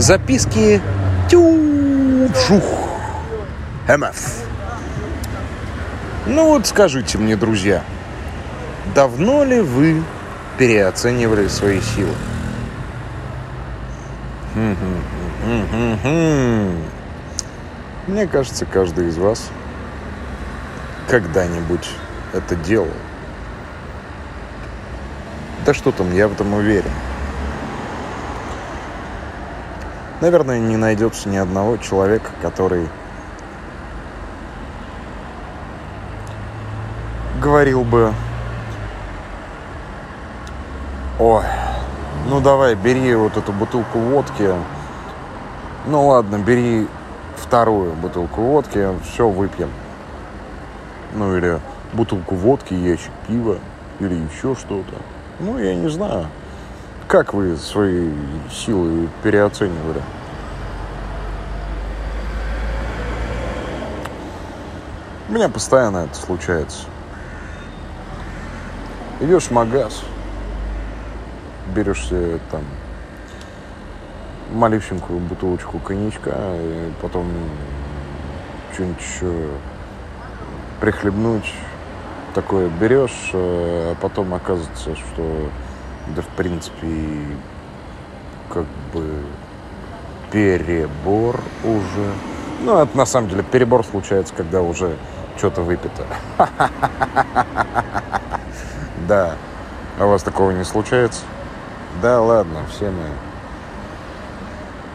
Записки Тю-шух. МФ. Ну вот скажите мне, друзья, давно ли вы переоценивали свои силы? Мне кажется, каждый из вас когда-нибудь это делал. Да что там, я в этом уверен. Наверное, не найдется ни одного человека, который говорил бы, ой, ну давай, бери вот эту бутылку водки, ну ладно, бери вторую бутылку водки, все, выпьем. Ну или бутылку водки, ящик пива, или еще что-то. Ну, я не знаю. Как вы свои силы переоценивали? У меня постоянно это случается. Идешь в магаз, берешь себе там малюсенькую бутылочку коньячка, и потом что-нибудь еще прихлебнуть такое берешь, э, а потом оказывается, что да в принципе как бы перебор уже. Ну, это на самом деле перебор случается, когда уже что-то выпито. Да. А у вас такого не случается? Да ладно, все мы...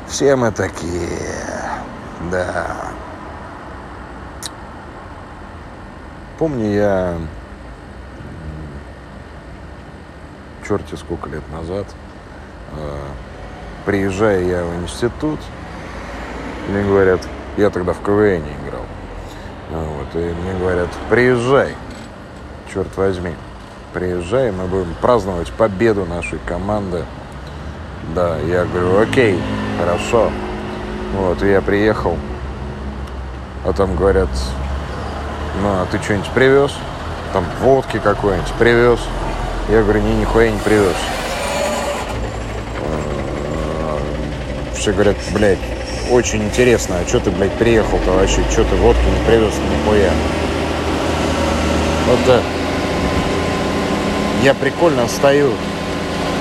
Все мы такие. Да. Помню я черти сколько лет назад, э, приезжая я в институт, мне говорят, я тогда в КВН играл, вот, и мне говорят, приезжай, черт возьми, приезжай, мы будем праздновать победу нашей команды. Да, я говорю, окей, хорошо. Вот, и я приехал, а там говорят, ну, а ты что-нибудь привез? Там водки какой-нибудь привез? Я говорю, не, нихуя не привез. Все говорят, блядь, очень интересно, а что ты, блядь, приехал-то вообще? Что ты водки не привез, нихуя? Вот да. Я прикольно стою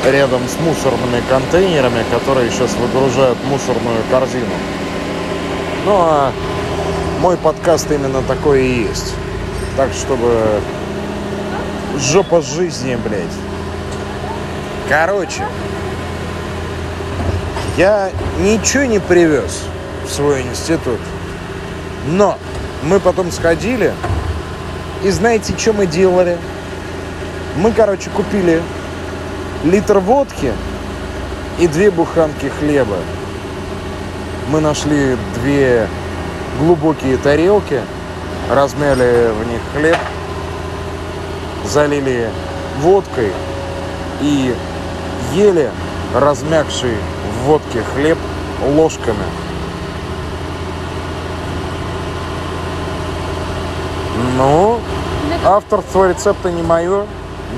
рядом с мусорными контейнерами, которые сейчас выгружают мусорную корзину. Ну, а мой подкаст именно такой и есть. Так, чтобы жопа жизни, блядь. Короче, я ничего не привез в свой институт. Но мы потом сходили, и знаете, что мы делали? Мы, короче, купили литр водки и две буханки хлеба. Мы нашли две глубокие тарелки, размяли в них хлеб, залили водкой и ели размягший в водке хлеб ложками. Ну, авторство рецепта не мое,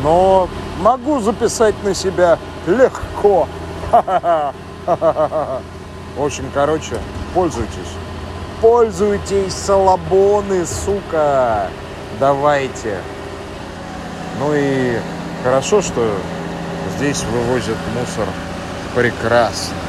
но могу записать на себя легко. В общем, короче, пользуйтесь. Пользуйтесь, салабоны, сука. Давайте. Ну и хорошо, что здесь вывозят мусор прекрасно.